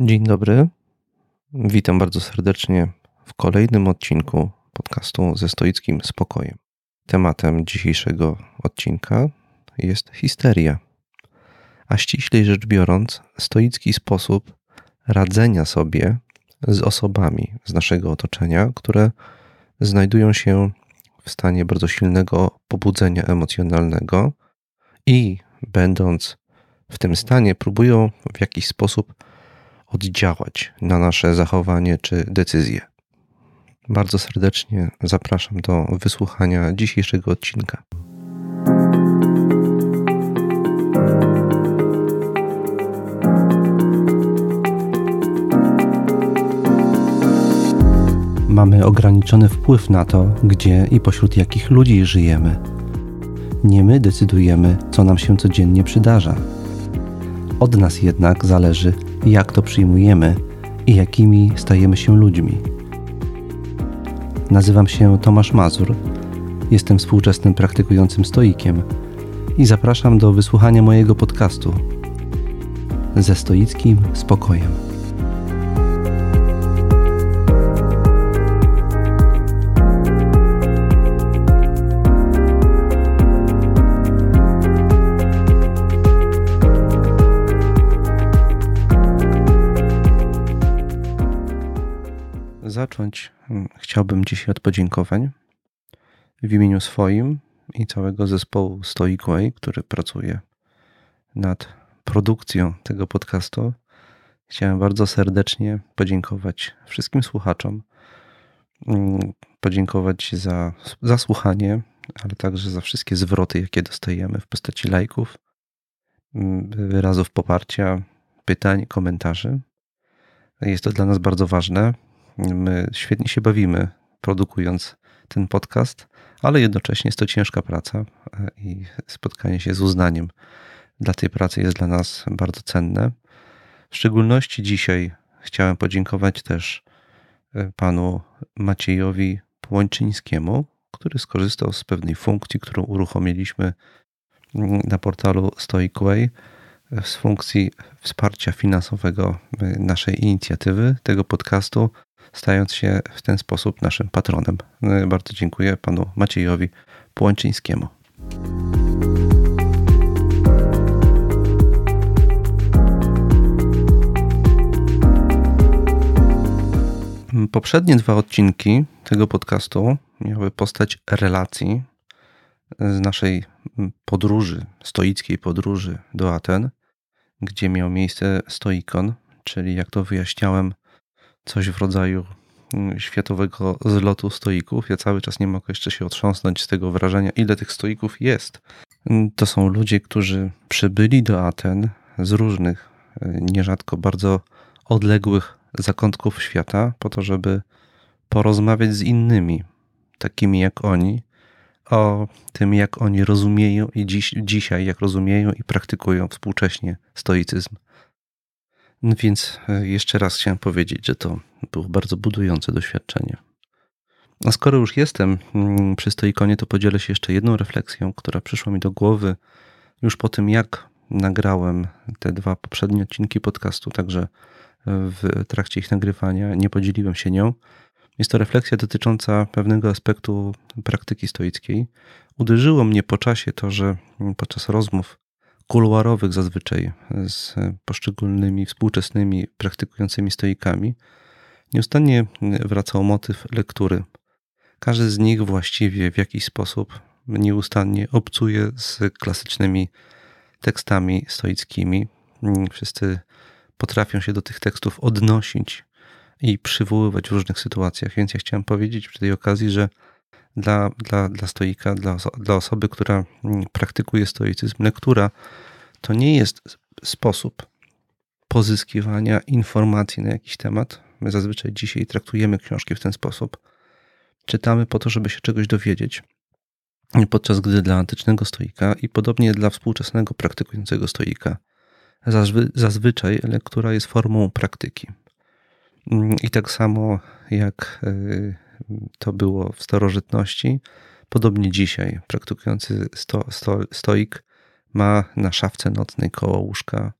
Dzień dobry. Witam bardzo serdecznie w kolejnym odcinku podcastu ze stoickim spokojem. Tematem dzisiejszego odcinka jest histeria, a ściślej rzecz biorąc, stoicki sposób radzenia sobie z osobami z naszego otoczenia, które znajdują się w stanie bardzo silnego pobudzenia emocjonalnego i będąc w tym stanie, próbują w jakiś sposób oddziałać na nasze zachowanie czy decyzje. Bardzo serdecznie zapraszam do wysłuchania dzisiejszego odcinka. Mamy ograniczony wpływ na to, gdzie i pośród jakich ludzi żyjemy. Nie my decydujemy, co nam się codziennie przydarza. Od nas jednak zależy, jak to przyjmujemy i jakimi stajemy się ludźmi. Nazywam się Tomasz Mazur, jestem współczesnym praktykującym stoikiem i zapraszam do wysłuchania mojego podcastu ze stoickim spokojem. Zacząć hmm, chciałbym dzisiaj od podziękowań w imieniu swoim i całego zespołu Stoic Way, który pracuje nad produkcją tego podcastu. Chciałem bardzo serdecznie podziękować wszystkim słuchaczom, hmm, podziękować za, za słuchanie, ale także za wszystkie zwroty, jakie dostajemy w postaci lajków, hmm, wyrazów poparcia, pytań, komentarzy. Jest to dla nas bardzo ważne. My świetnie się bawimy produkując ten podcast, ale jednocześnie jest to ciężka praca e, i spotkanie się z uznaniem dla tej pracy jest dla nas bardzo cenne. W szczególności dzisiaj chciałem podziękować też e, panu Maciejowi Płończyńskiemu, który skorzystał z pewnej funkcji, którą uruchomiliśmy mm, na portalu Stoicway e, z funkcji wsparcia finansowego naszej inicjatywy, tego podcastu, stając się w ten sposób naszym patronem. No bardzo dziękuję panu Maciejowi Płączyńskiemu. Poprzednie dwa odcinki tego podcastu miały postać relacji z naszej podróży, stoickiej podróży do Aten, gdzie miał miejsce stoikon, czyli jak to wyjaśniałem, coś w rodzaju mm, światowego zlotu stoików. Ja cały czas nie mogę jeszcze się otrząsnąć z tego wrażenia, ile tych stoików jest. Mm, to są ludzie, którzy przybyli do Aten z różnych, e, nierzadko bardzo odległych zakątków świata, po to, żeby porozmawiać z innymi, takimi jak oni, o tym, jak oni rozumieją i dziś, dzisiaj, jak rozumieją i praktykują współcześnie stoicyzm. No więc e, jeszcze raz chciałem powiedzieć, że to było bardzo budujące doświadczenie. A skoro już jestem mm, przy stoikonie, to podzielę się jeszcze jedną refleksją, która przyszła mi do głowy już po tym, jak nagrałem te dwa poprzednie odcinki podcastu, także w trakcie ich nagrywania nie podzieliłem się nią. Jest to refleksja dotycząca pewnego aspektu praktyki stoickiej. Uderzyło mnie po czasie to, że podczas rozmów kuluarowych zazwyczaj z poszczególnymi współczesnymi praktykującymi stoikami, nieustannie wracał motyw lektury. Każdy z nich właściwie w jakiś sposób nieustannie obcuje z klasycznymi tekstami stoickimi. Wszyscy potrafią się do tych tekstów odnosić i przywoływać w różnych sytuacjach. Więc ja chciałem powiedzieć przy tej okazji, że dla, dla, dla stoika, dla, dla osoby, która mm, praktykuje stoicyzm, lektura to nie jest sposób pozyskiwania informacji na jakiś temat. My zazwyczaj dzisiaj traktujemy książki w ten sposób. Czytamy po to, żeby się czegoś dowiedzieć. Podczas gdy dla antycznego stoika i podobnie dla współczesnego praktykującego stoika, zazwy, zazwyczaj lektura jest formą praktyki. Mm, I tak samo jak y, to było w starożytności. Podobnie dzisiaj praktykujący sto, sto, stoik ma na szafce nocnej koło łóżka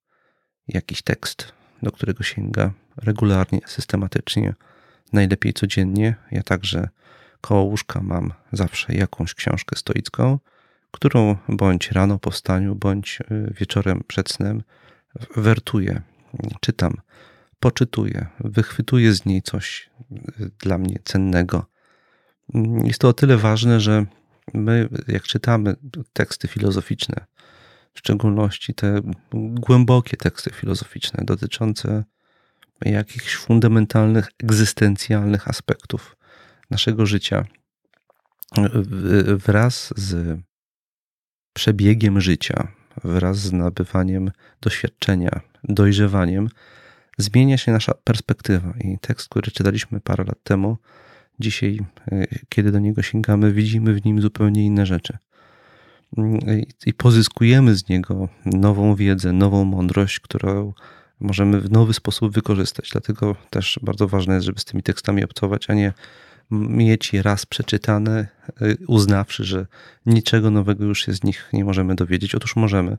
jakiś tekst, do którego sięga regularnie, systematycznie, najlepiej codziennie. Ja także koło łóżka mam zawsze jakąś książkę stoicką, którą bądź rano po wstaniu, bądź y, wieczorem przed snem wertuję, czytam, poczytuję, wychwytuję z niej coś y, dla mnie cennego. Jest to o tyle ważne, że my, jak czytamy teksty filozoficzne, w szczególności te głębokie teksty filozoficzne dotyczące jakichś fundamentalnych, egzystencjalnych aspektów naszego życia, wraz z przebiegiem życia, wraz z nabywaniem doświadczenia, dojrzewaniem, zmienia się nasza perspektywa. I tekst, który czytaliśmy parę lat temu, dzisiaj, e, kiedy do niego sięgamy, widzimy w nim zupełnie inne rzeczy. Mm, I pozyskujemy z niego nową wiedzę, nową mądrość, którą możemy w nowy sposób wykorzystać. Dlatego też bardzo ważne jest, żeby z tymi tekstami obcować, a nie mieć je raz przeczytane, y, uznawszy, że niczego nowego już się z nich nie możemy dowiedzieć. Otóż możemy.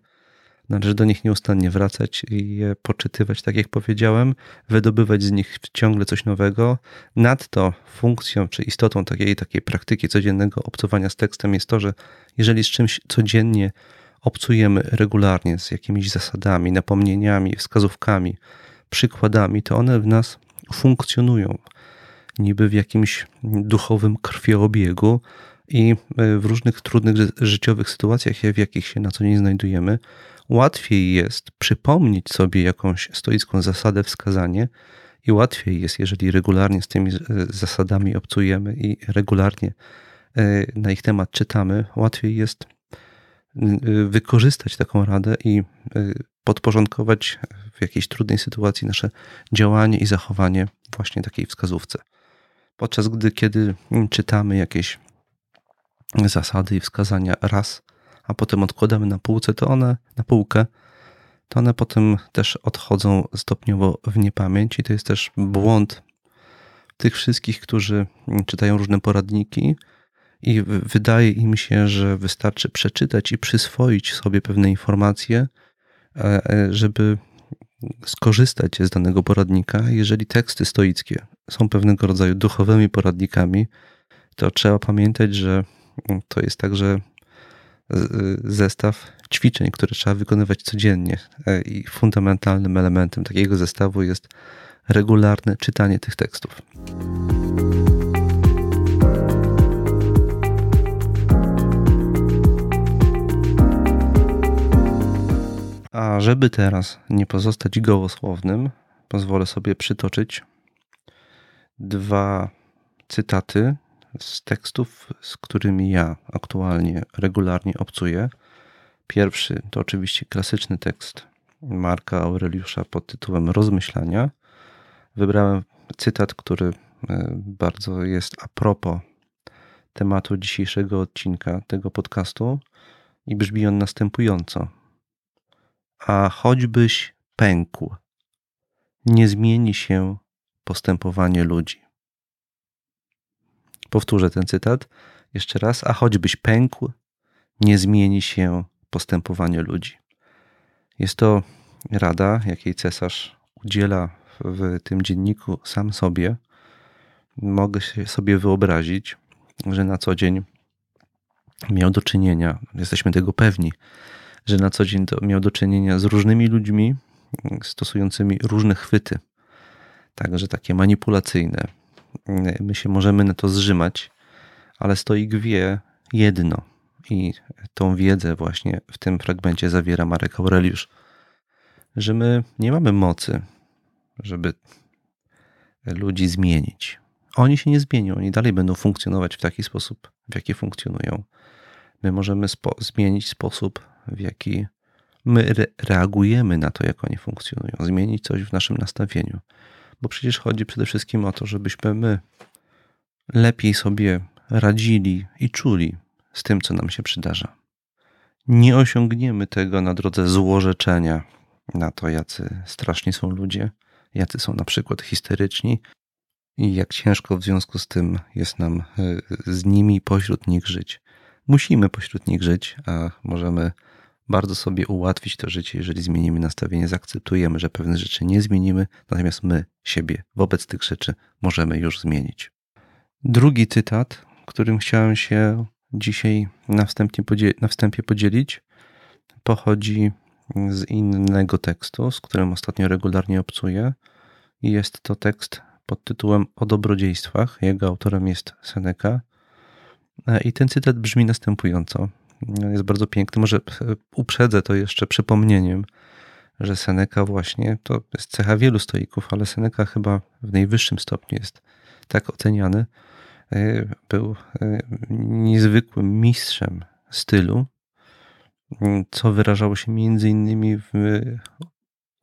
Należy do nich nieustannie wracać i je poczytywać, tak jak powiedziałem, wydobywać z nich ciągle coś nowego. Nadto funkcją czy istotą takiej, takiej praktyki codziennego obcowania z tekstem jest to, że jeżeli z czymś codziennie obcujemy regularnie, z jakimiś zasadami, napomnieniami, wskazówkami, przykładami, to one w nas funkcjonują niby w jakimś duchowym krwioobiegu i e, w różnych trudnych życiowych sytuacjach, w jakich się na co dzień znajdujemy, łatwiej jest przypomnieć sobie jakąś stoicką zasadę, wskazanie i łatwiej jest, jeżeli regularnie z tymi e, zasadami obcujemy i regularnie e, na ich temat czytamy, łatwiej jest wykorzystać taką radę i podporządkować w jakiejś trudnej sytuacji nasze działanie i zachowanie właśnie takiej wskazówce. Podczas gdy, kiedy czytamy jakieś zasady i wskazania raz, a potem odkładamy na półce, to one, na półkę, to one potem też odchodzą stopniowo w niepamięć i to jest też błąd tych wszystkich, którzy czytają różne poradniki i wydaje im się, że wystarczy przeczytać i przyswoić sobie pewne informacje, e, e, żeby skorzystać z danego poradnika. Jeżeli teksty stoickie są pewnego rodzaju duchowymi poradnikami, to trzeba pamiętać, że to jest także zestaw ćwiczeń, które trzeba wykonywać codziennie. E, I fundamentalnym elementem takiego zestawu jest regularne czytanie tych tekstów. A żeby teraz nie pozostać gołosłownym, pozwolę sobie przytoczyć dwa cytaty z tekstów, z którymi ja aktualnie regularnie obcuję. Pierwszy to oczywiście klasyczny tekst Marka Aureliusza pod tytułem Rozmyślania. Wybrałem cytat, który e, bardzo jest a propos tematu dzisiejszego odcinka tego podcastu i brzmi on następująco. A choćbyś pękł, nie zmieni się postępowanie ludzi. Powtórzę ten cytat jeszcze raz. A choćbyś pękł, nie zmieni się postępowanie ludzi. Jest to rada, jakiej cesarz udziela w tym dzienniku sam sobie. Mogę sobie wyobrazić, że na co dzień miał do czynienia, jesteśmy tego pewni, że na co dzień miał do czynienia z różnymi ludźmi stosującymi różne chwyty także takie manipulacyjne. My się możemy na to zrzymać, ale stoik wie jedno i tą wiedzę właśnie w tym fragmencie zawiera Marek Aureliusz, że my nie mamy mocy, żeby ludzi zmienić. Oni się nie zmienią, oni dalej będą funkcjonować w taki sposób, w jaki funkcjonują. My możemy spo zmienić sposób, w jaki my re reagujemy na to, jak oni funkcjonują, zmienić coś w naszym nastawieniu bo przecież chodzi przede wszystkim o to, żebyśmy my lepiej sobie radzili i czuli z tym, co nam się przydarza. Nie osiągniemy tego na drodze złorzeczenia na to, jacy straszni są ludzie, jacy są na przykład histeryczni i jak ciężko w związku z tym jest nam e, z nimi pośród nich żyć. Musimy pośród nich żyć, a możemy bardzo sobie ułatwić to życie, jeżeli zmienimy nastawienie, zaakceptujemy, że pewne rzeczy nie zmienimy, natomiast my siebie wobec tych rzeczy możemy już zmienić. Drugi cytat, którym chciałem się dzisiaj na, na wstępie podzielić, pochodzi z innego tekstu, z którym ostatnio regularnie obcuję. Jest to tekst pod tytułem O dobrodziejstwach. Jego autorem jest Seneca. E, I ten cytat brzmi następująco. Jest bardzo piękny. Może uprzedzę to jeszcze przypomnieniem, że Seneca właśnie, to jest cecha wielu stoików, ale Seneca chyba w najwyższym stopniu jest tak oceniany. E, był e, niezwykłym mistrzem stylu, co wyrażało się między innymi w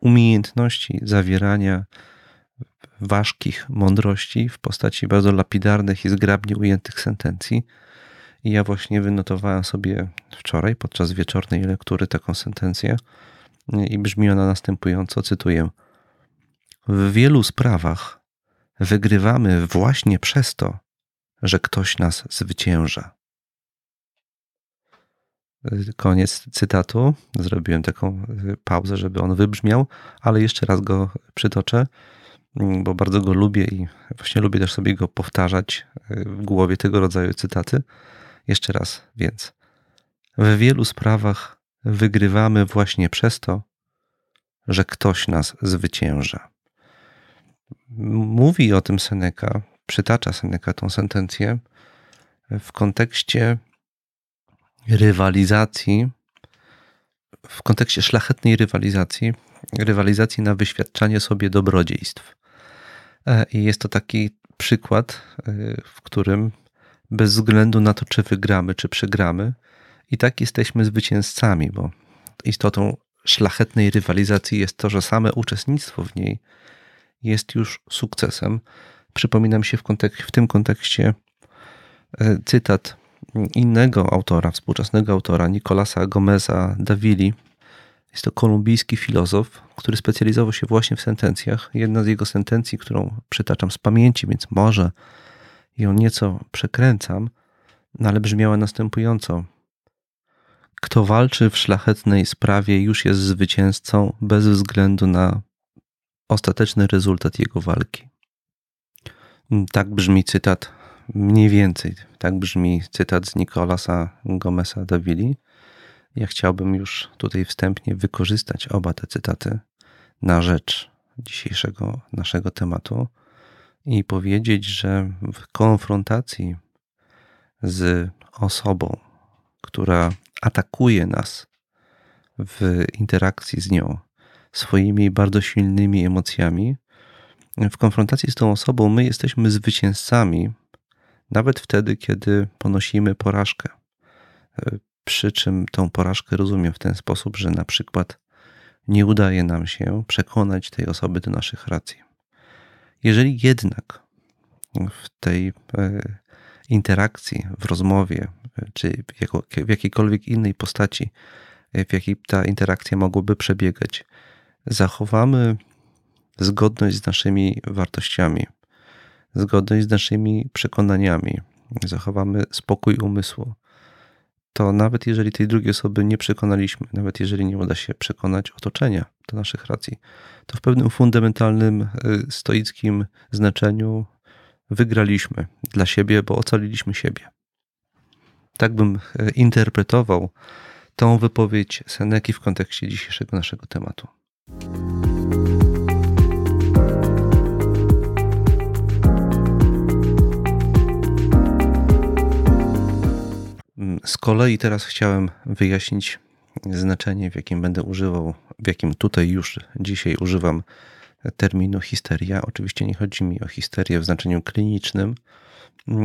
umiejętności zawierania ważkich mądrości w postaci bardzo lapidarnych i zgrabnie ujętych sentencji. I ja właśnie wynotowałem sobie wczoraj podczas wieczornej lektury taką sentencję i brzmi ona następująco, cytuję: W wielu sprawach wygrywamy właśnie przez to, że ktoś nas zwycięża. Koniec cytatu. Zrobiłem taką pauzę, żeby on wybrzmiał, ale jeszcze raz go przytoczę, bo bardzo go lubię i właśnie lubię też sobie go powtarzać w głowie tego rodzaju cytaty. Jeszcze raz, więc w wielu sprawach wygrywamy właśnie przez to, że ktoś nas zwycięża. Mówi o tym Seneca, przytacza Seneca tą sentencję w kontekście rywalizacji, w kontekście szlachetnej rywalizacji, rywalizacji na wyświadczanie sobie dobrodziejstw. E, I jest to taki przykład, e, w którym bez względu na to, czy wygramy, czy przegramy, i tak jesteśmy zwycięzcami, bo istotą szlachetnej rywalizacji jest to, że same uczestnictwo w niej jest już sukcesem. Przypominam się w, kontek- w tym kontekście e, cytat innego autora, współczesnego autora, Nicolasa Gomeza Davili. Jest to kolumbijski filozof, który specjalizował się właśnie w sentencjach. Jedna z jego sentencji, którą przytaczam z pamięci, więc może ją nieco przekręcam, no ale brzmiała następująco. Kto walczy w szlachetnej sprawie, już jest zwycięzcą bez względu na ostateczny rezultat jego walki. Tak brzmi cytat Mniej więcej tak brzmi cytat z Nicolasa Gomesa Davili. Ja chciałbym już tutaj wstępnie wykorzystać oba te cytaty na rzecz dzisiejszego naszego tematu i powiedzieć, że w konfrontacji z osobą, która atakuje nas w interakcji z nią swoimi bardzo silnymi emocjami, w konfrontacji z tą osobą my jesteśmy zwycięzcami nawet wtedy, kiedy ponosimy porażkę. Przy czym tą porażkę rozumiem w ten sposób, że na przykład nie udaje nam się przekonać tej osoby do naszych racji. Jeżeli jednak w tej e, interakcji, w rozmowie, e, czy w jakiejkolwiek innej postaci, w jakiej ta interakcja mogłaby przebiegać, zachowamy zgodność z naszymi wartościami, zgodność z naszymi przekonaniami, zachowamy spokój umysłu, to nawet jeżeli tej drugiej osoby nie przekonaliśmy, nawet jeżeli nie uda się przekonać otoczenia do naszych racji, to w pewnym fundamentalnym, y, stoickim znaczeniu wygraliśmy dla siebie, bo ocaliliśmy siebie. Tak bym y, interpretował tą wypowiedź Seneki w kontekście dzisiejszego naszego tematu. Z kolei teraz chciałem wyjaśnić znaczenie, w jakim będę używał, w jakim tutaj już dzisiaj używam terminu histeria. Oczywiście nie chodzi mi o histerię w znaczeniu klinicznym,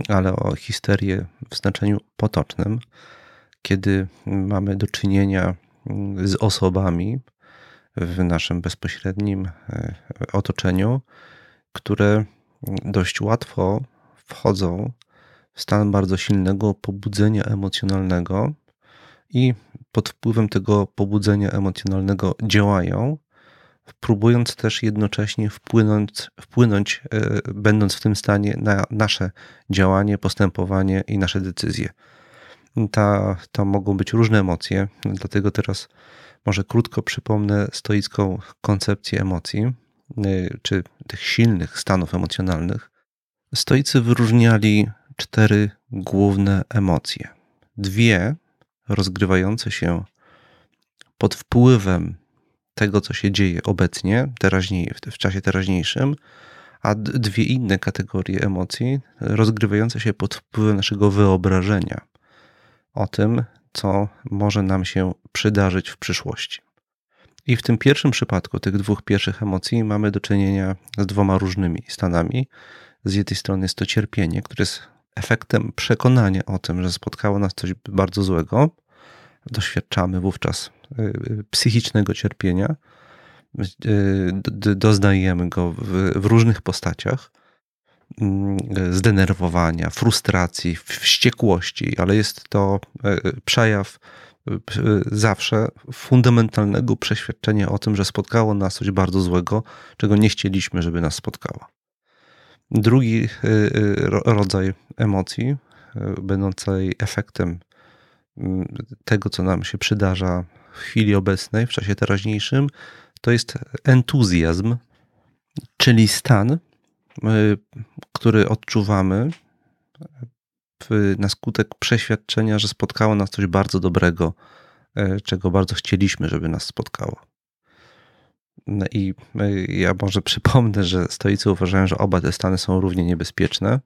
ale o histerię w znaczeniu potocznym, kiedy mamy do czynienia z osobami w naszym bezpośrednim e, otoczeniu, które dość łatwo wchodzą stan bardzo silnego pobudzenia emocjonalnego i pod wpływem tego pobudzenia emocjonalnego działają, próbując też jednocześnie wpłynąć, wpłynąć, e, będąc w tym stanie, na nasze działanie, postępowanie i nasze decyzje. ta, to mogą być różne emocje, dlatego teraz może krótko przypomnę stoicką koncepcję emocji, y, czy tych silnych stanów emocjonalnych. Stoicy wyróżniali cztery główne emocje. Dwie rozgrywające się pod wpływem tego, co się dzieje obecnie, teraźniej, w czasie teraźniejszym, a dwie inne kategorie emocji rozgrywające się pod wpływem naszego wyobrażenia o tym, co może nam się przydarzyć w przyszłości. I w tym pierwszym przypadku, tych dwóch pierwszych emocji, mamy do czynienia z dwoma różnymi stanami. Z jednej strony jest to cierpienie, które jest efektem przekonania o tym, że spotkało nas coś bardzo złego. Doświadczamy wówczas y, y, psychicznego cierpienia, y, doznajemy go w, różnych postaciach Mm, zdenerwowania, frustracji, wściekłości, ale jest to przejaw zawsze fundamentalnego przeświadczenia o tym, że spotkało nas coś bardzo złego, czego nie chcieliśmy, żeby nas spotkało. Drugi e, rodzaj emocji, będącej efektem mm, tego, co nam się przydarza w chwili obecnej, w czasie teraźniejszym, to jest entuzjazm, czyli stan, Y, który odczuwamy na skutek przeświadczenia, że spotkało nas coś bardzo dobrego, y, czego bardzo chcieliśmy, żeby nas spotkało. No I y, ja może przypomnę, że stoicy uważają, że oba te stany są równie niebezpieczne.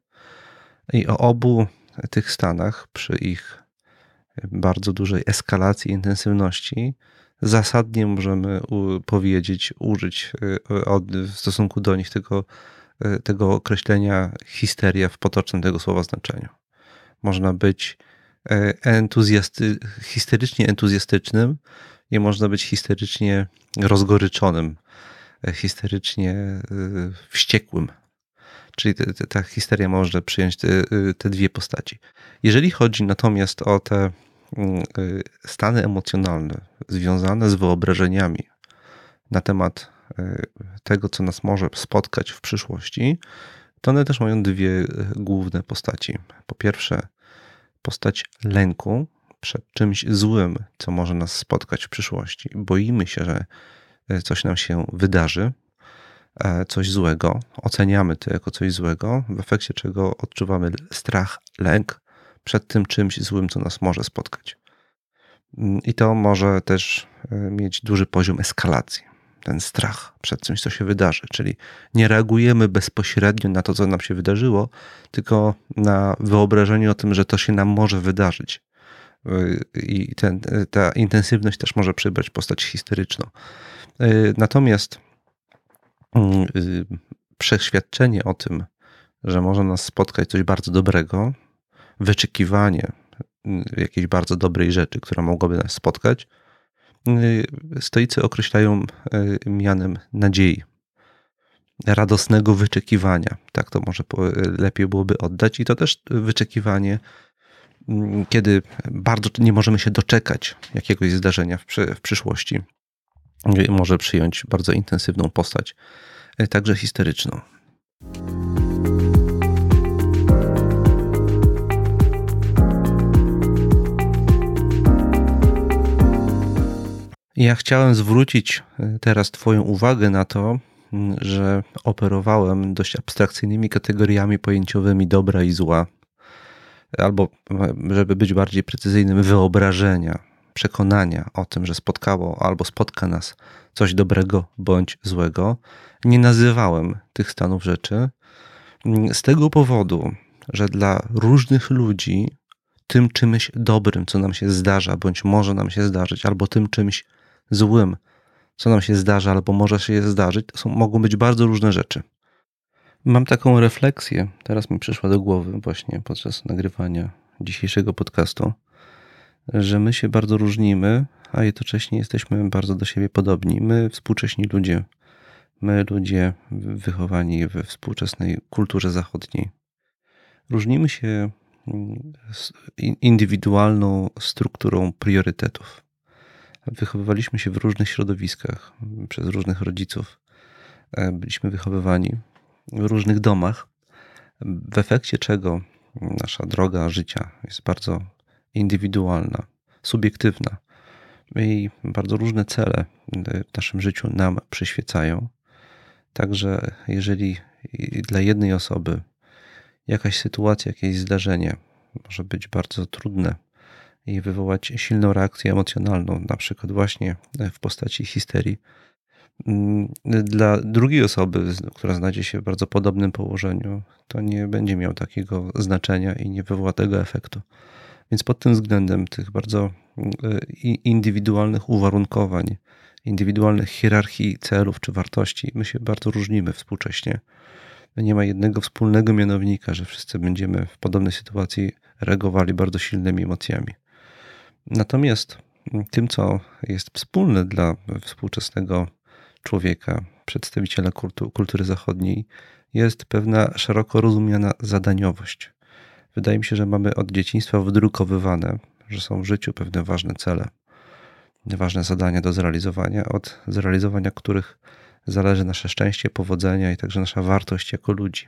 I o obu tych stanach, przy ich bardzo dużej eskalacji intensywności, zasadnie możemy powiedzieć, użyć w stosunku do nich tego Y, tego określenia histeria w potocznym tego słowa znaczeniu. Można być y, entuzjasty, histerycznie entuzjastycznym, nie można być histerycznie rozgoryczonym, y, histerycznie wściekłym. Czyli ta histeria może przyjąć te, te dwie postaci. Jeżeli chodzi natomiast o te stany emocjonalne związane z wyobrażeniami na temat tego, co nas może spotkać w przyszłości, to one też mają dwie e, główne postaci. Po pierwsze, postać lęku przed czymś złym, co może nas spotkać w przyszłości. Boimy się, że e, coś nam się wydarzy, e, coś złego, oceniamy to jako coś złego, w efekcie czego odczuwamy strach, lęk przed tym czymś złym, co nas może spotkać. Mm, I to może też mieć duży poziom eskalacji ten strach przed czymś, co się wydarzy. Czyli nie reagujemy bezpośrednio na to, co nam się wydarzyło, tylko na wyobrażenie o tym, że to się nam może wydarzyć. I ten, ta intensywność też może przybrać postać historyczną. Natomiast mm, przeświadczenie o tym, że może nas spotkać coś bardzo dobrego, wyczekiwanie jakiejś bardzo dobrej rzeczy, która mogłaby nas spotkać, Y, stoicy określają y, mianem nadziei, radosnego wyczekiwania. Tak to może lepiej byłoby oddać. I to też wyczekiwanie, kiedy bardzo nie możemy się doczekać jakiegoś zdarzenia w, w przyszłości, y, może przyjąć bardzo intensywną postać, także historyczną. Ja chciałem zwrócić e, teraz Twoją uwagę na to, że operowałem dość abstrakcyjnymi kategoriami pojęciowymi dobra i zła, albo, żeby być bardziej precyzyjnym, wyobrażenia, przekonania o tym, że spotkało albo spotka nas coś dobrego bądź złego. Nie nazywałem tych stanów rzeczy z tego powodu, że dla różnych ludzi tym czymś dobrym, co nam się zdarza, bądź może nam się zdarzyć, albo tym czymś złym, co nam się zdarza albo może się zdarzyć, to są, mogą być bardzo różne rzeczy. Mam taką refleksję, teraz mi przyszła do głowy właśnie podczas nagrywania dzisiejszego podcastu, że my się bardzo różnimy, a jednocześnie jesteśmy bardzo do siebie podobni. My, współcześni ludzie, my, ludzie wychowani we współczesnej kulturze zachodniej, różnimy się mm, indywidualną strukturą priorytetów. Wychowywaliśmy się w różnych środowiskach, przez różnych rodziców. E, byliśmy wychowywani w różnych domach, w efekcie czego nasza droga życia jest bardzo indywidualna, subiektywna. I bardzo różne cele w naszym życiu nam przyświecają. Także jeżeli dla jednej osoby jakaś sytuacja, jakieś zdarzenie może być bardzo trudne i wywołać silną reakcję emocjonalną, na przykład właśnie w postaci histerii, dla drugiej osoby, która znajdzie się w bardzo podobnym położeniu, to nie będzie miał takiego znaczenia i nie wywoła tego efektu. Więc pod tym względem tych bardzo e, indywidualnych uwarunkowań, indywidualnych hierarchii celów czy wartości, my się bardzo różnimy współcześnie. Nie ma jednego wspólnego mianownika, że wszyscy będziemy w podobnej sytuacji reagowali bardzo silnymi emocjami. Natomiast tym, co jest wspólne dla współczesnego człowieka, przedstawiciela kultury zachodniej, jest pewna szeroko rozumiana zadaniowość. Wydaje mi się, że mamy od dzieciństwa wdrukowywane, że są w życiu pewne ważne cele, ważne zadania do zrealizowania, od zrealizowania których zależy nasze szczęście, powodzenia i także nasza wartość jako ludzi.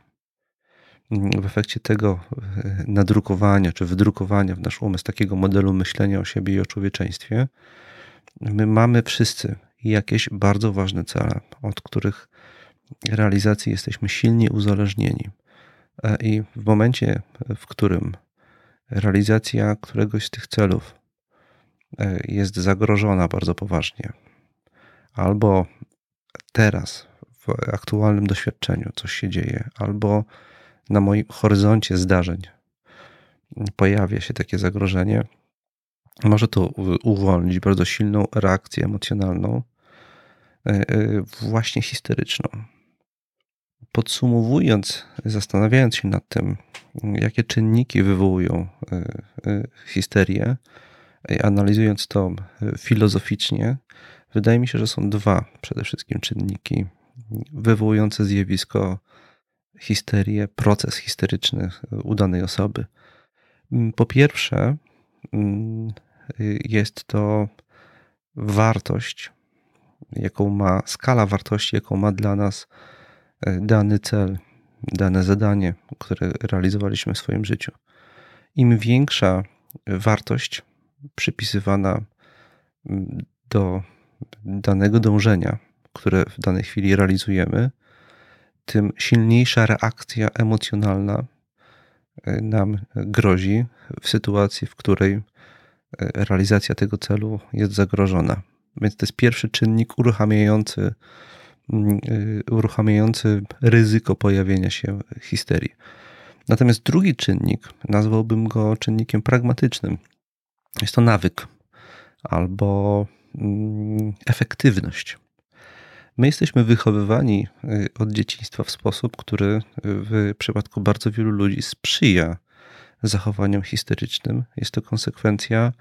W efekcie tego e, nadrukowania czy wydrukowania w nasz umysł takiego modelu myślenia o siebie i o człowieczeństwie, my mamy wszyscy jakieś bardzo ważne cele, od których realizacji jesteśmy silnie uzależnieni. E, I w momencie, w którym realizacja któregoś z tych celów e, jest zagrożona bardzo poważnie, albo teraz, w aktualnym doświadczeniu coś się dzieje, albo na moim horyzoncie zdarzeń pojawia się takie zagrożenie, może to uwolnić bardzo silną reakcję emocjonalną, e, właśnie histeryczną podsumowując, zastanawiając się nad tym, jakie czynniki wywołują e, e, histerię, analizując to e, filozoficznie, wydaje mi się, że są dwa przede wszystkim czynniki wywołujące zjawisko histerię, proces histeryczny u danej osoby. Mm, po pierwsze, mm, jest to wartość, jaką ma, skala wartości, jaką ma dla nas E, dany cel, dane zadanie, które realizowaliśmy w swoim życiu. Im większa wartość przypisywana mm, do danego dążenia, które w danej chwili realizujemy, tym silniejsza reakcja emocjonalna e, nam grozi w sytuacji, w której realizacja tego celu jest zagrożona. Więc to jest pierwszy czynnik uruchamiający Mm, y, uruchamiający ryzyko pojawienia się histerii. Natomiast drugi czynnik, nazwałbym go czynnikiem pragmatycznym, jest to nawyk albo mm, efektywność. My jesteśmy wychowywani y, od dzieciństwa w sposób, który w przypadku bardzo wielu ludzi sprzyja zachowaniom histerycznym. Jest to konsekwencja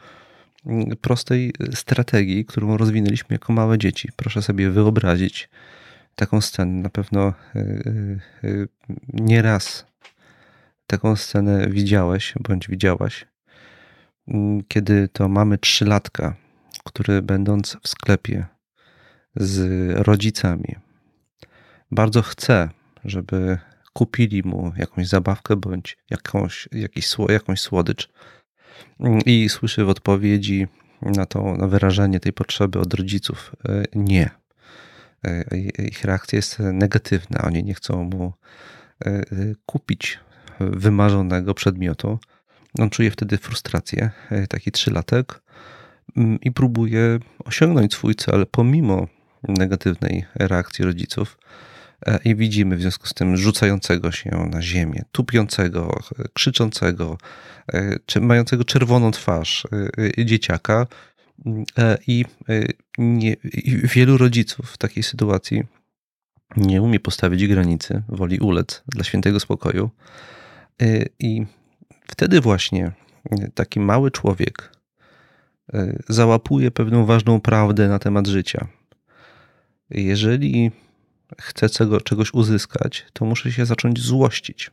mm, prostej strategii, którą rozwinęliśmy jako małe dzieci. Proszę sobie wyobrazić, taką scenę. Na pewno e, e, e, nieraz taką scenę widziałeś bądź widziałaś, mm, kiedy to mamy trzylatka, który będąc w sklepie z rodzicami, bardzo chce, żeby kupili mu jakąś zabawkę bądź jakąś, jakiś, jakąś słodycz i słyszy w odpowiedzi na to na wyrażenie tej potrzeby od rodziców nie E, ich reakcja jest negatywna. Oni nie chcą mu e, e, kupić wymarzonego przedmiotu. On czuje wtedy frustrację, taki trzylatek, mm, i próbuje osiągnąć swój cel pomimo negatywnej reakcji rodziców. I widzimy w związku z tym rzucającego się na ziemię, tupiącego, krzyczącego, czy mającego czerwoną twarz dzieciaka, E, I, e, nie, I wielu rodziców w takiej sytuacji nie umie postawić granicy, woli ulec dla świętego spokoju. E, I wtedy właśnie taki mały człowiek załapuje pewną ważną prawdę na temat życia. Jeżeli chcę czegoś uzyskać, to muszę się zacząć złościć.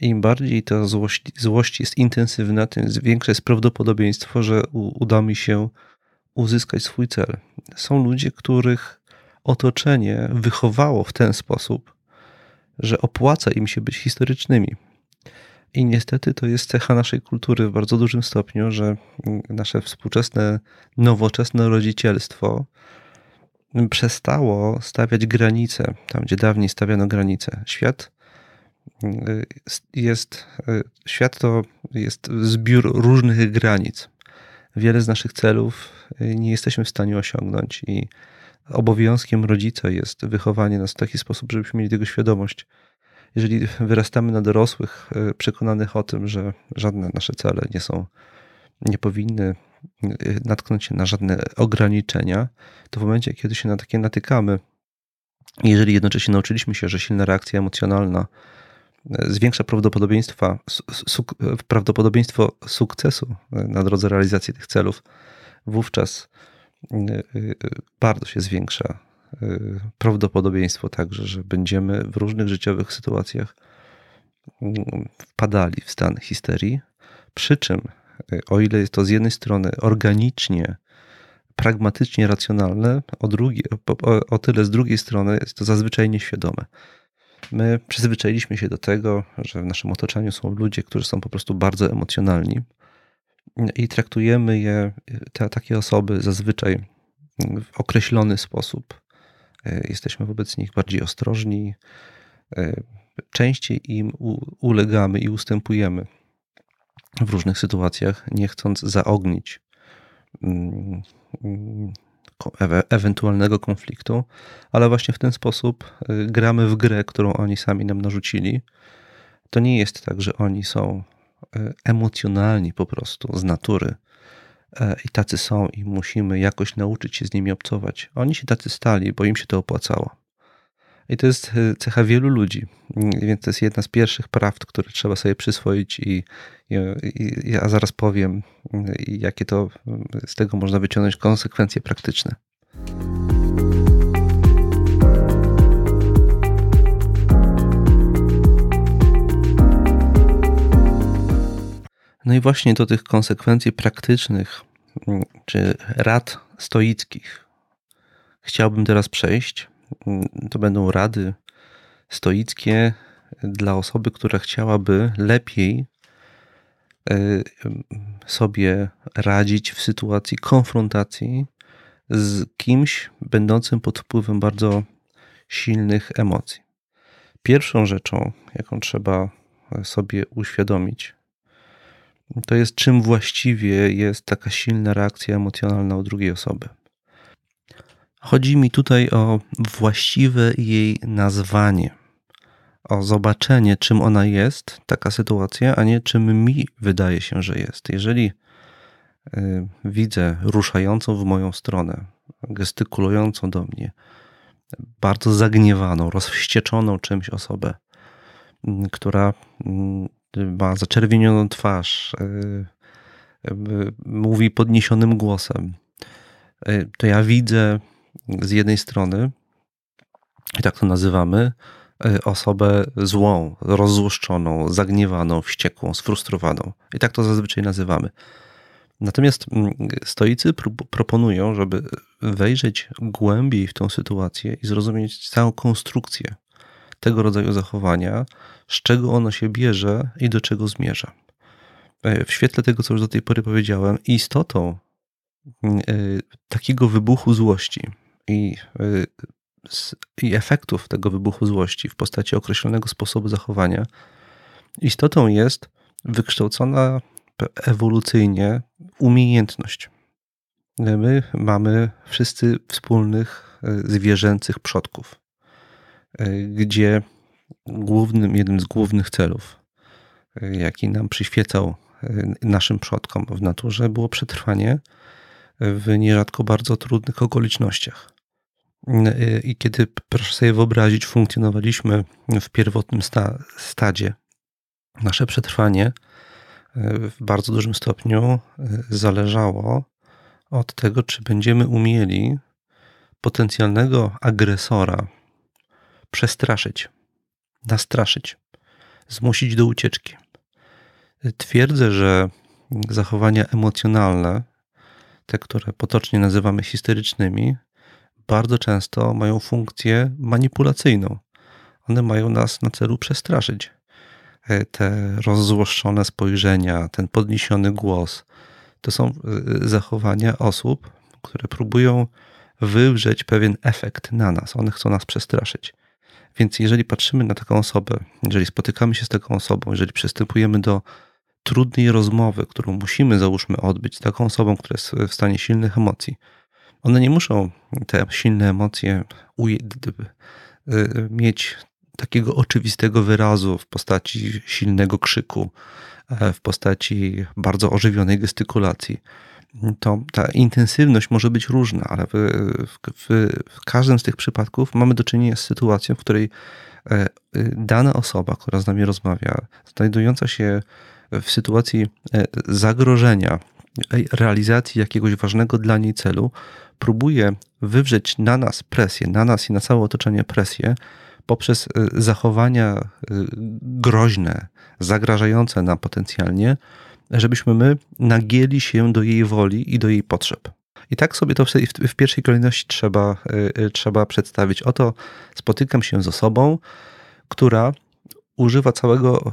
Im bardziej ta złość, złość jest intensywna, tym większe jest prawdopodobieństwo, że uda mi się uzyskać swój cel. Są ludzie, których otoczenie wychowało w ten sposób, że opłaca im się być historycznymi. I niestety to jest cecha naszej kultury w bardzo dużym stopniu, że nasze współczesne, nowoczesne rodzicielstwo przestało stawiać granice tam, gdzie dawniej stawiano granice. Świat y, jest, y, świat to jest zbiór różnych granic. Wiele z naszych celów y, nie jesteśmy w stanie osiągnąć i obowiązkiem rodzica jest wychowanie nas w taki sposób, żebyśmy mieli tego świadomość. Jeżeli wyrastamy na dorosłych, przekonanych o tym, że żadne nasze cele nie są, nie powinny natknąć się na żadne ograniczenia, to w momencie, kiedy się na takie natykamy, jeżeli jednocześnie nauczyliśmy się, że silna reakcja emocjonalna e, zwiększa prawdopodobieństwa, suk, prawdopodobieństwo sukcesu na drodze realizacji tych celów, wówczas bardzo się zwiększa prawdopodobieństwo także, że będziemy w różnych życiowych sytuacjach mm, wpadali w stan histerii, przy czym o ile jest to z jednej strony organicznie, pragmatycznie racjonalne, o, drugie, o, o tyle z drugiej strony jest to zazwyczaj nieświadome. My przyzwyczailiśmy się do tego, że w naszym otoczeniu są ludzie, którzy są po prostu bardzo emocjonalni i traktujemy je, te takie osoby zazwyczaj w określony sposób. Jesteśmy wobec nich bardziej ostrożni, częściej im ulegamy i ustępujemy w różnych sytuacjach, nie chcąc zaognić mm, ewentualnego konfliktu, ale właśnie w ten sposób y, gramy w grę, którą oni sami nam narzucili. To nie jest tak, że oni są y, emocjonalni po prostu z natury e, i tacy są i musimy jakoś nauczyć się z nimi obcować. Oni się tacy stali, bo im się to opłacało. I to jest e, cecha wielu ludzi, więc to jest jedna z pierwszych prawd, które trzeba sobie przyswoić i, i, i ja zaraz powiem, jakie to z tego można wyciągnąć konsekwencje praktyczne. No i właśnie do tych konsekwencji praktycznych, czy rad stoickich, chciałbym teraz przejść. To będą rady stoickie dla osoby, która chciałaby lepiej e, sobie radzić w sytuacji konfrontacji z kimś będącym pod wpływem bardzo silnych emocji. Pierwszą rzeczą, jaką trzeba sobie uświadomić, to jest czym właściwie jest taka silna reakcja emocjonalna u drugiej osoby. Chodzi mi tutaj o właściwe jej nazwanie, o zobaczenie, czym ona jest, taka sytuacja, a nie czym mi wydaje się, że jest. Jeżeli y, widzę ruszającą w moją stronę, gestykulującą do mnie, bardzo zagniewaną, rozwścieczoną czymś osobę, mm, która mm, ma zaczerwienioną twarz, y, y, mówi podniesionym głosem, to ja widzę z jednej strony, i tak to nazywamy, e, osobę złą, rozzłoszczoną, zagniewaną, wściekłą, sfrustrowaną. I tak to zazwyczaj nazywamy. Natomiast mm, stoicy proponują, żeby wejrzeć głębiej w tą sytuację i zrozumieć całą konstrukcję tego rodzaju zachowania, z czego ono się bierze i do czego zmierza. E, w świetle tego, co już do tej pory powiedziałem, istotą mm, e, takiego wybuchu złości, i, y, i efektów tego wybuchu złości w postaci określonego sposobu zachowania, istotą jest wykształcona ewolucyjnie umiejętność. My mamy wszyscy wspólnych y, zwierzęcych przodków, y, gdzie głównym, jednym z głównych celów, jaki nam przyświecał naszym przodkom w naturze, było przetrwanie w nierzadko bardzo trudnych okolicznościach. I kiedy, proszę sobie wyobrazić, funkcjonowaliśmy w pierwotnym sta stadzie, nasze przetrwanie e, w bardzo dużym stopniu e, zależało od tego, czy będziemy umieli potencjalnego agresora przestraszyć, nastraszyć, zmusić do ucieczki. Twierdzę, że zachowania emocjonalne, te, które potocznie nazywamy histerycznymi, bardzo często mają funkcję manipulacyjną. One mają nas na celu przestraszyć. e, te rozzłoszczone spojrzenia, ten podniesiony głos, to są e, zachowania osób, które próbują wywrzeć pewien efekt na nas. One chcą nas przestraszyć. Więc jeżeli patrzymy na taką osobę, jeżeli spotykamy się z taką osobą, jeżeli przystępujemy do trudnej rozmowy, którą musimy, załóżmy, odbyć z taką osobą, która jest w stanie silnych emocji, one nie muszą te silne emocje mieć takiego oczywistego wyrazu w postaci silnego krzyku, e, w postaci bardzo ożywionej gestykulacji. To ta intensywność może być różna, ale w, w, w każdym z tych przypadków mamy do czynienia z sytuacją, w której e, dana osoba, która z nami rozmawia, znajdująca się w sytuacji e, zagrożenia realizacji jakiegoś ważnego dla niej celu, próbuje wywrzeć na nas presję, na nas i na całe otoczenie presję poprzez y, zachowania y, groźne, zagrażające nam potencjalnie, żebyśmy my nagięli się do jej woli i do jej potrzeb. I tak sobie to w, pierwszej kolejności trzeba, y, trzeba przedstawić. Oto spotykam się z osobą, która używa całego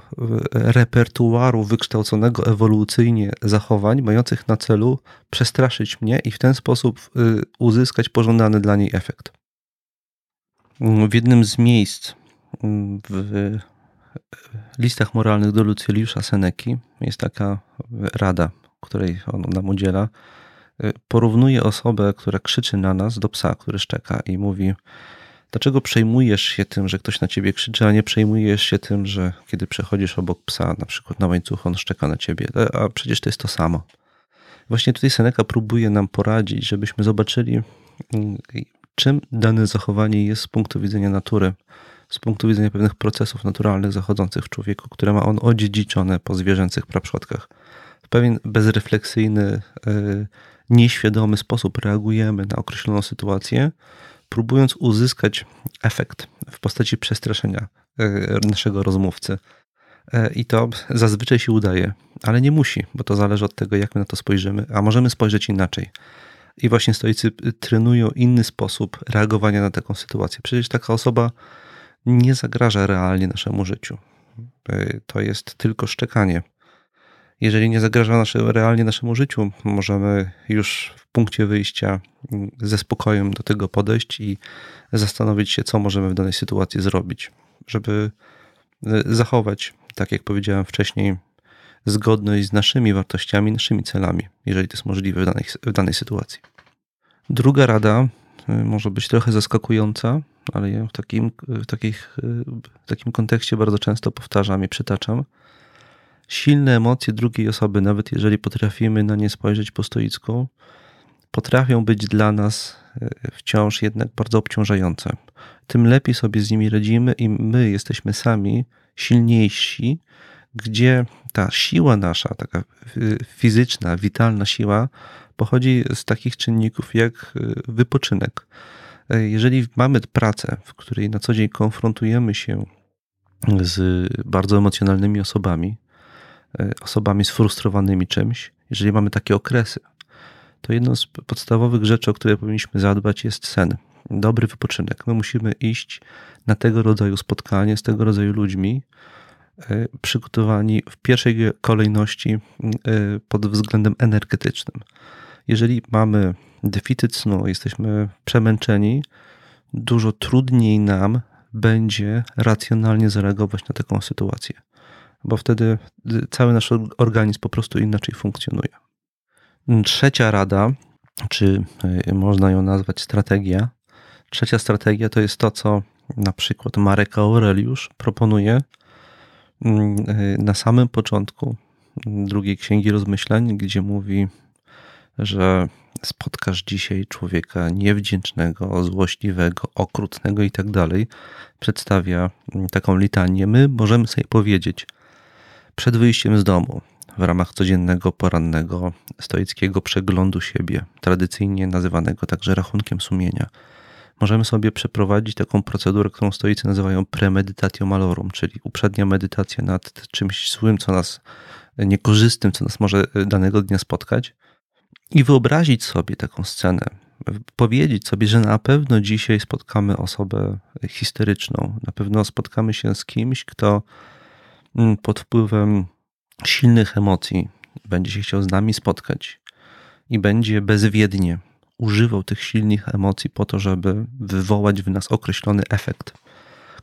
repertuaru wykształconego ewolucyjnie zachowań, mających na celu przestraszyć mnie i w ten sposób uzyskać pożądany dla niej efekt. W jednym z miejsc w listach moralnych do Lucjuliusza Seneki jest taka rada, której on nam udziela. Porównuje osobę, która krzyczy na nas, do psa, który szczeka i mówi: Dlaczego przejmujesz się tym, że ktoś na ciebie krzyczy, a nie przejmujesz się tym, że kiedy przechodzisz obok psa, na przykład na łańcuchu, on szczeka na ciebie? A przecież to jest to samo. Właśnie tutaj Seneca próbuje nam poradzić, żebyśmy zobaczyli, czym dane zachowanie jest z punktu widzenia natury, z punktu widzenia pewnych procesów naturalnych zachodzących w człowieku, które ma on odziedziczone po zwierzęcych praprzodkach. W pewien bezrefleksyjny, e, nieświadomy sposób reagujemy na określoną sytuację, próbując uzyskać efekt w postaci przestraszenia e, naszego rozmówcy. E, I to zazwyczaj się udaje, ale nie musi, bo to zależy od tego, jak my na to spojrzymy, a możemy spojrzeć inaczej. I właśnie stoicy trenują inny sposób reagowania na taką sytuację. Przecież taka osoba nie zagraża realnie naszemu życiu. E, to jest tylko szczekanie. Jeżeli nie zagraża nasze, realnie naszemu życiu, możemy już w punkcie wyjścia mm, ze spokojem do tego podejść i zastanowić się, co możemy w danej sytuacji zrobić, żeby e, zachować, tak jak powiedziałem wcześniej, zgodność z naszymi wartościami, naszymi celami, jeżeli to jest możliwe w danej, w danej sytuacji. Druga rada y, może być trochę zaskakująca, ale ja w takim, w, takich, y, w takim kontekście bardzo często powtarzam i przytaczam. Silne emocje drugiej osoby, nawet jeżeli potrafimy na nie spojrzeć po stoicku, potrafią być dla nas y, wciąż jednak bardzo obciążające. Tym lepiej sobie z nimi radzimy i my jesteśmy sami silniejsi, gdzie ta siła nasza, taka fizyczna, witalna siła, pochodzi z takich czynników jak y, wypoczynek. E, jeżeli mamy pracę, w której na co dzień konfrontujemy się z bardzo emocjonalnymi osobami, e, osobami sfrustrowanymi czymś, jeżeli mamy takie okresy, to jedną z podstawowych rzeczy, o które powinniśmy zadbać, jest sen. Dobry wypoczynek. My musimy iść na tego rodzaju spotkanie z tego rodzaju ludźmi, e, przygotowani w pierwszej kolejności pod względem energetycznym jeżeli mamy deficyt snu, jesteśmy przemęczeni, dużo trudniej nam będzie racjonalnie zareagować na taką sytuację, bo wtedy cały nasz organizm po prostu inaczej funkcjonuje. Trzecia rada, czy y, można ją nazwać strategia. Trzecia strategia to jest to, co na przykład Marek Aureliusz proponuje mm, y, na samym początku drugiej księgi rozmyśleń, gdzie mówi że spotkasz dzisiaj człowieka niewdzięcznego, złośliwego, okrutnego i tak dalej, przedstawia taką litanię. My możemy sobie powiedzieć przed wyjściem z domu, w ramach codziennego, porannego, stoickiego przeglądu siebie, tradycyjnie nazywanego także rachunkiem sumienia, możemy sobie przeprowadzić taką procedurę, którą stoicy nazywają premedytatio malorum, czyli uprzednia medytacja nad czymś złym, co nas niekorzystnym, co nas może danego dnia spotkać i wyobrazić sobie taką scenę, powiedzieć sobie, że na pewno dzisiaj spotkamy osobę histeryczną, na pewno spotkamy się z kimś, kto pod wpływem silnych emocji będzie się chciał z nami spotkać i będzie bezwiednie używał tych silnych emocji po to, żeby wywołać w nas określony efekt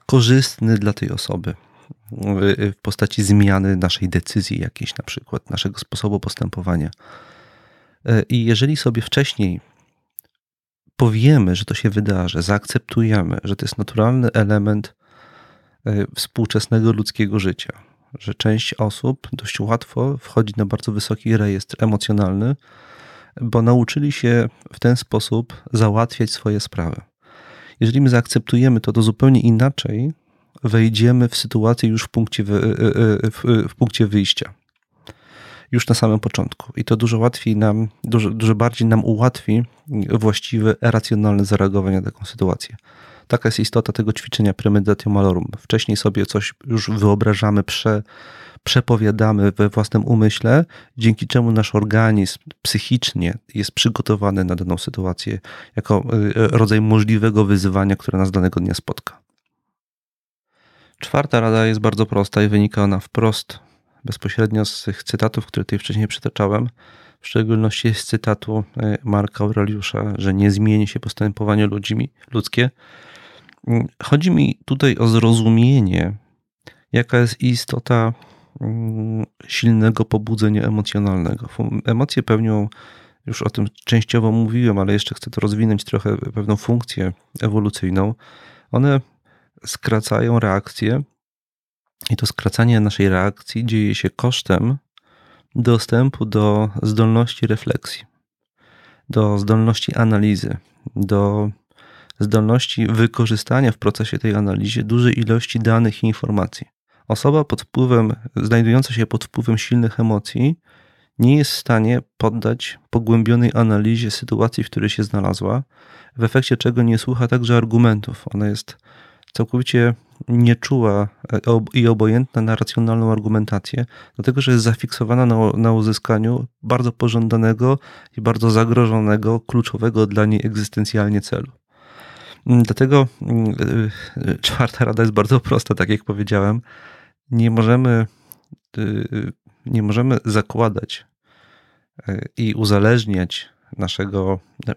korzystny dla tej osoby w postaci zmiany naszej decyzji jakiejś na przykład, naszego sposobu postępowania. E, I jeżeli sobie wcześniej powiemy, że to się wydarzy, zaakceptujemy, że to jest naturalny element współczesnego ludzkiego życia, że część osób dość łatwo wchodzi na bardzo wysoki rejestr emocjonalny, bo nauczyli się w ten sposób załatwiać swoje sprawy. Jeżeli my zaakceptujemy to, to zupełnie inaczej wejdziemy w sytuację już w punkcie, w, w, w punkcie wyjścia. Już na samym początku. I to dużo łatwiej nam, dużo, dużo bardziej nam ułatwi właściwe, racjonalne zareagowanie na taką sytuację. Taka jest istota tego ćwiczenia premedatio malorum. Wcześniej sobie coś już wyobrażamy, prze, przepowiadamy we własnym umyśle, dzięki czemu nasz organizm psychicznie jest przygotowany na daną sytuację jako y, rodzaj możliwego wyzwania, które nas danego dnia spotka. Czwarta rada jest bardzo prosta i wynika ona wprost, bezpośrednio z tych cytatów, które tutaj wcześniej przytaczałem, w szczególności z cytatu y, Marka Aureliusza, że nie zmieni się postępowanie ludźmi, ludzkie. Chodzi mi tutaj o zrozumienie, jaka jest istota Mm, silnego pobudzenia emocjonalnego. Emocje pełnią, już o tym częściowo mówiłem, ale jeszcze chcę to rozwinąć trochę, pewną funkcję ewolucyjną. One skracają reakcję i to skracanie naszej reakcji dzieje się kosztem dostępu do zdolności refleksji, do zdolności analizy, do zdolności wykorzystania w procesie tej analizy dużej ilości danych i informacji. Osoba pod wpływem, znajdująca się pod wpływem silnych emocji, nie jest w stanie poddać pogłębionej analizie sytuacji, w której się znalazła, w efekcie czego nie słucha także argumentów. Ona jest całkowicie nieczuła e, i obojętna na racjonalną argumentację, dlatego że jest zafiksowana na, na uzyskaniu bardzo pożądanego i bardzo zagrożonego, kluczowego dla niej egzystencjalnie celu. Mm, dlatego mm, e, e, czwarta rada jest bardzo prosta, tak jak powiedziałem nie możemy, y, nie możemy zakładać y, i uzależniać naszego y,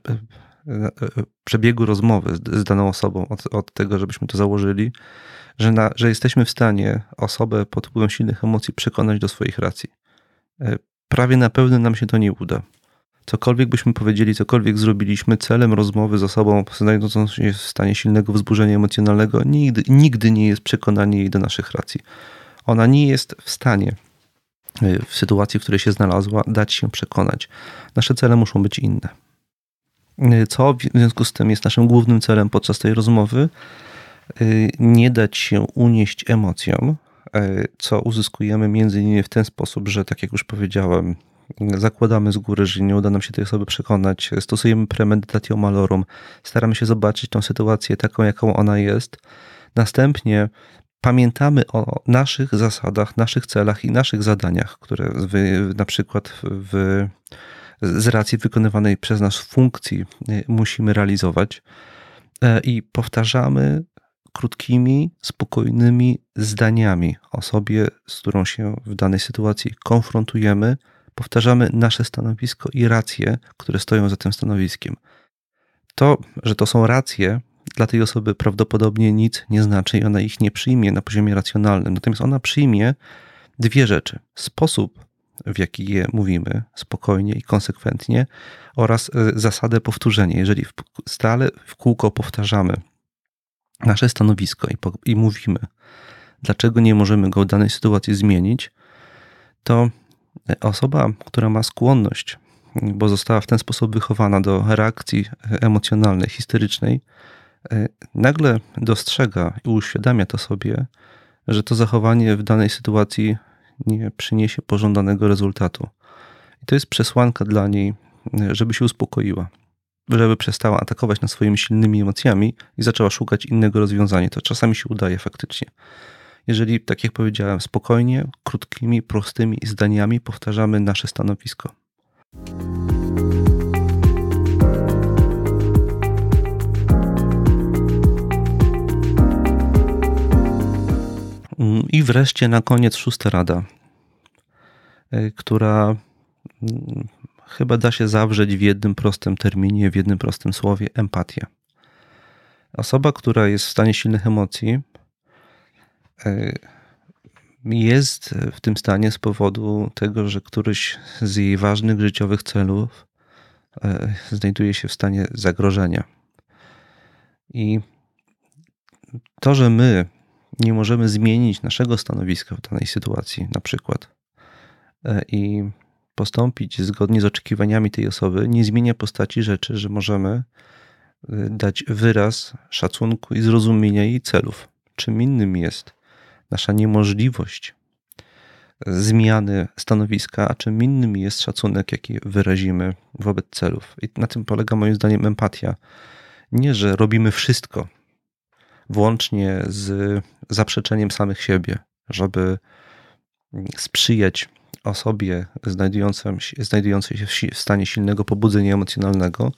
przebiegu rozmowy z daną osobą od, od tego, żebyśmy to założyli, że, na, że jesteśmy w stanie osobę pod wpływem silnych emocji przekonać do swoich racji. Prawie na pewno nam się to nie uda. Cokolwiek byśmy powiedzieli, cokolwiek zrobiliśmy, celem rozmowy z osobą znajdującą się w stanie silnego wzburzenia emocjonalnego nigdy, nigdy nie jest przekonanie jej do naszych racji ona nie jest w stanie y, w sytuacji, w której się znalazła, dać się przekonać. Nasze cele muszą być inne. Y, co w związku z tym jest naszym głównym celem podczas tej rozmowy? Y, nie dać się unieść emocjom, co uzyskujemy między innymi w ten sposób, że tak jak już powiedziałem, zakładamy z góry, że nie uda nam się tej osoby przekonać, stosujemy premedytatio malorum, staramy się zobaczyć tą sytuację taką, jaką ona jest. Następnie pamiętamy o naszych zasadach, naszych celach i naszych zadaniach, które na przykład w, z racji wykonywanej przez nas funkcji y, musimy realizować. E, i powtarzamy krótkimi, spokojnymi zdaniami osobie, z którą się w danej sytuacji konfrontujemy, powtarzamy nasze stanowisko i racje, które stoją za tym stanowiskiem. To, że to są racje, dla tej osoby prawdopodobnie nic nie znaczy i ona ich nie przyjmie na poziomie racjonalnym. Natomiast ona przyjmie dwie rzeczy: sposób, w jaki je mówimy, spokojnie i konsekwentnie, oraz e, zasadę powtórzenia. Jeżeli stale w kółko powtarzamy nasze stanowisko i, i mówimy, dlaczego nie możemy go w danej sytuacji zmienić, to osoba, która ma skłonność, bo została w ten sposób wychowana do reakcji emocjonalnej, histerycznej, E, nagle dostrzega i uświadamia to sobie, że to zachowanie w danej sytuacji nie przyniesie pożądanego rezultatu. I to jest przesłanka dla niej, e, żeby się uspokoiła, żeby przestała atakować nad swoimi silnymi emocjami i zaczęła szukać innego rozwiązania. To czasami się udaje faktycznie. Jeżeli, tak jak powiedziałem, spokojnie, krótkimi, prostymi zdaniami powtarzamy nasze stanowisko. Mm, I wreszcie na koniec szósta rada, y, która mm, chyba da się zawrzeć w jednym prostym terminie, w jednym prostym słowie empatia. Osoba, która jest w stanie silnych emocji, jest w tym stanie z powodu tego, że któryś z jej ważnych życiowych celów y, znajduje się w stanie zagrożenia. I to, że my nie możemy zmienić naszego stanowiska w danej sytuacji, na przykład, e, i postąpić zgodnie z oczekiwaniami tej osoby, nie zmienia postaci rzeczy, że możemy e, dać wyraz szacunku i zrozumienia jej celów. Czym innym jest nasza niemożliwość zmiany stanowiska, a czym innym jest szacunek, jaki wyrazimy wobec celów. I na tym polega moim zdaniem empatia. Nie, że robimy wszystko, włącznie z zaprzeczeniem samych siebie, żeby sprzyjać osobie znajdującej się w stanie silnego pobudzenia emocjonalnego.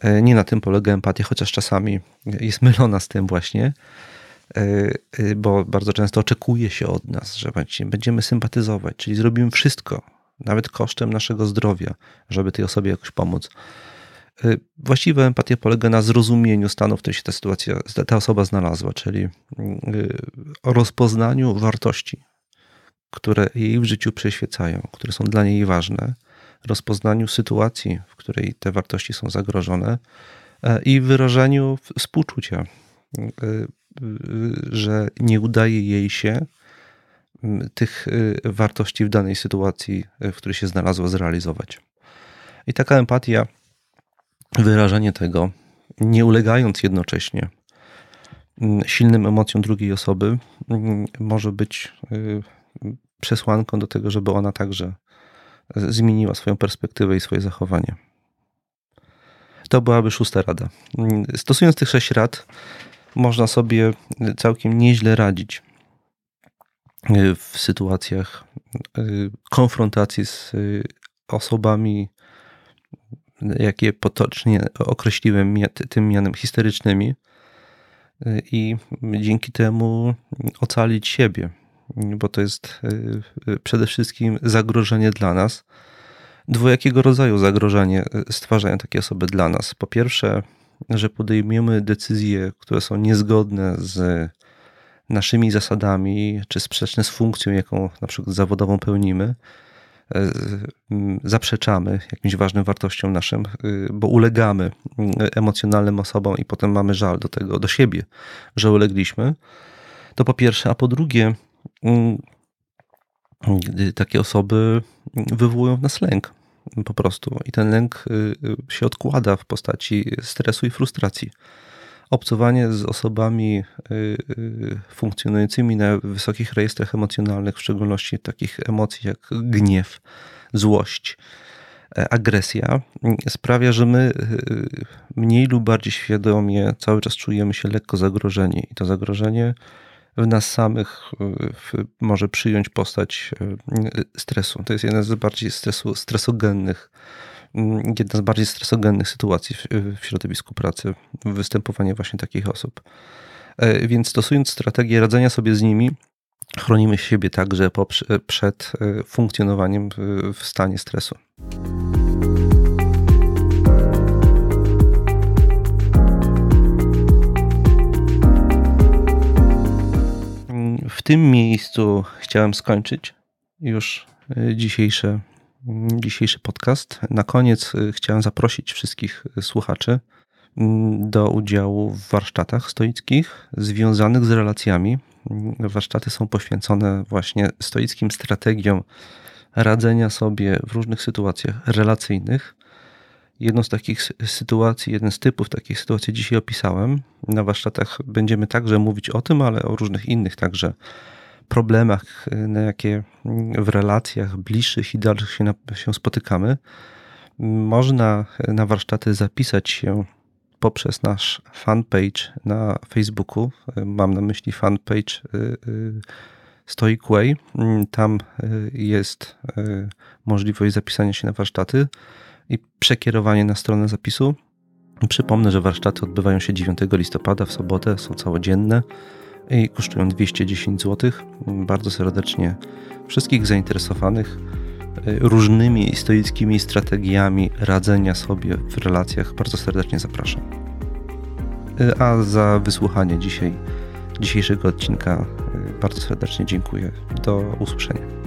E, nie na tym polega empatia, chociaż czasami jest mylona z tym właśnie, bo bardzo często oczekuje się od nas, że będziemy sympatyzować, czyli zrobimy wszystko, nawet kosztem naszego zdrowia, żeby tej osobie jakoś pomóc. Y, właściwa empatia polega na zrozumieniu stanu, w którym się ta sytuacja, ta osoba znalazła, czyli y, o rozpoznaniu wartości, które jej w życiu przyświecają, które są dla niej ważne, rozpoznaniu sytuacji, w której te wartości są zagrożone e, i wyrażeniu współczucia, y, że nie udaje jej się tych wartości w danej sytuacji, w której się znalazła, zrealizować. I taka empatia wyrażanie tego, nie ulegając jednocześnie mm, silnym emocjom drugiej osoby, mm, może być y, przesłanką do tego, żeby ona także zmieniła swoją perspektywę i swoje zachowanie. To byłaby szósta rada. Mm, stosując tych sześć rad, można sobie całkiem nieźle radzić y, w sytuacjach y, konfrontacji z osobami jak je potocznie określiłem tym mianem histerycznymi i dzięki temu ocalić siebie, bo to jest y, przede wszystkim zagrożenie dla nas. Dwojakiego rodzaju zagrożenie stwarzają takie osoby dla nas. Po pierwsze, że podejmiemy decyzje, które są niezgodne z naszymi zasadami, czy sprzeczne z funkcją, jaką na przykład zawodową pełnimy, E, zaprzeczamy jakimś ważnym wartościom naszym, y, bo ulegamy emocjonalnym osobom i potem mamy żal do tego, do siebie, że ulegliśmy. To po pierwsze, a po drugie, takie osoby wywołują w nas lęk po prostu. I ten lęk y, y, się odkłada w postaci stresu i frustracji obcowanie z osobami y, funkcjonującymi na wysokich rejestrach emocjonalnych, w szczególności takich emocji jak gniew, złość, e, agresja, sprawia, że my mniej lub bardziej świadomie cały czas czujemy się lekko zagrożeni. I to zagrożenie w nas samych może przyjąć postać stresu. To jest jeden z bardziej stresu, stresogennych Mm, jedna z bardziej stresogennych sytuacji w, w środowisku pracy, występowanie właśnie takich osób. E, więc stosując strategię radzenia sobie z nimi, chronimy siebie także przed e, funkcjonowaniem w stanie stresu. W tym miejscu chciałem skończyć już e, dzisiejsze dzisiejszy podcast. Na koniec y, chciałem zaprosić wszystkich y, słuchaczy do udziału w warsztatach stoickich związanych z relacjami. Warsztaty są poświęcone właśnie stoickim strategiom radzenia sobie w różnych sytuacjach relacyjnych. Jedną z takich sytuacji, jeden z typów takich sytuacji dzisiaj opisałem. Na warsztatach będziemy także mówić o tym, ale o różnych innych także problemach, na jakie w relacjach bliższych i dalszych się, na, się spotykamy, można na warsztaty zapisać się poprzez nasz fanpage na Facebooku. Mam na myśli fanpage y, y, Stoic Way. Tam y, jest możliwość zapisania się na warsztaty i przekierowanie na stronę zapisu. Przypomnę, że warsztaty odbywają się 9 listopada w sobotę, są całodzienne i kosztują 210 zł. Bardzo serdecznie wszystkich zainteresowanych y, różnymi stoickimi strategiami radzenia sobie w relacjach bardzo serdecznie zapraszam. Y, a za wysłuchanie dzisiaj, dzisiejszego odcinka y, bardzo serdecznie dziękuję. Do usłyszenia.